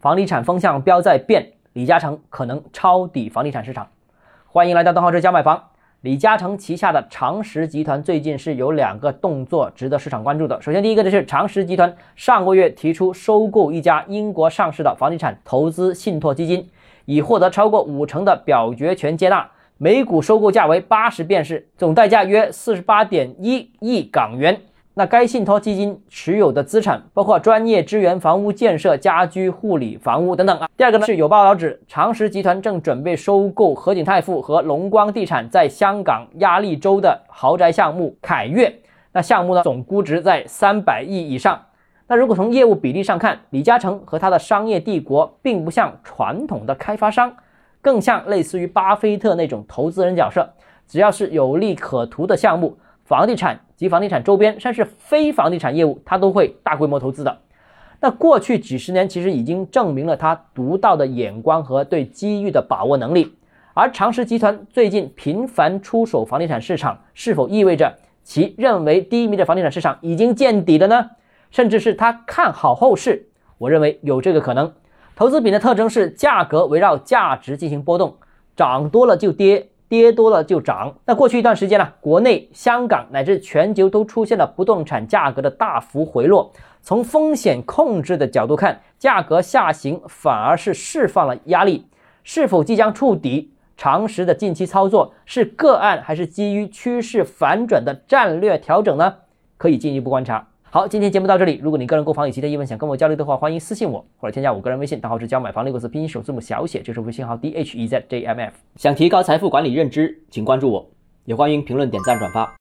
房地产风向标在变，李嘉诚可能抄底房地产市场。欢迎来到邓浩志家买房。李嘉诚旗下的长实集团最近是有两个动作值得市场关注的。首先，第一个就是长实集团上个月提出收购一家英国上市的房地产投资信托基金，已获得超过五成的表决权接纳，每股收购价为八十便士，总代价约四十八点一亿港元。那该信托基金持有的资产包括专业支援房屋建设、家居护理房屋等等啊。第二个呢是有报道指，长实集团正准备收购和景泰富和龙光地产在香港鸭脷洲的豪宅项目凯悦。那项目呢总估值在三百亿以上。那如果从业务比例上看，李嘉诚和他的商业帝国并不像传统的开发商，更像类似于巴菲特那种投资人角色。只要是有利可图的项目。房地产及房地产周边，甚至非房地产业务，他都会大规模投资的。那过去几十年其实已经证明了他独到的眼光和对机遇的把握能力。而长实集团最近频繁出手房地产市场，是否意味着其认为低迷的房地产市场已经见底了呢？甚至是他看好后市？我认为有这个可能。投资品的特征是价格围绕价值进行波动，涨多了就跌。跌多了就涨。那过去一段时间呢，国内、香港乃至全球都出现了不动产价格的大幅回落。从风险控制的角度看，价格下行反而是释放了压力。是否即将触底？长实的近期操作是个案，还是基于趋势反转的战略调整呢？可以进一步观察。好，今天节目到这里。如果你个人购房有其他疑问，想跟我交流的话，欢迎私信我或者添加我个人微信，账号是教买房六个字拼音首字母小写，这是微信号 d h e z j m f。想提高财富管理认知，请关注我，也欢迎评论、点赞、转发。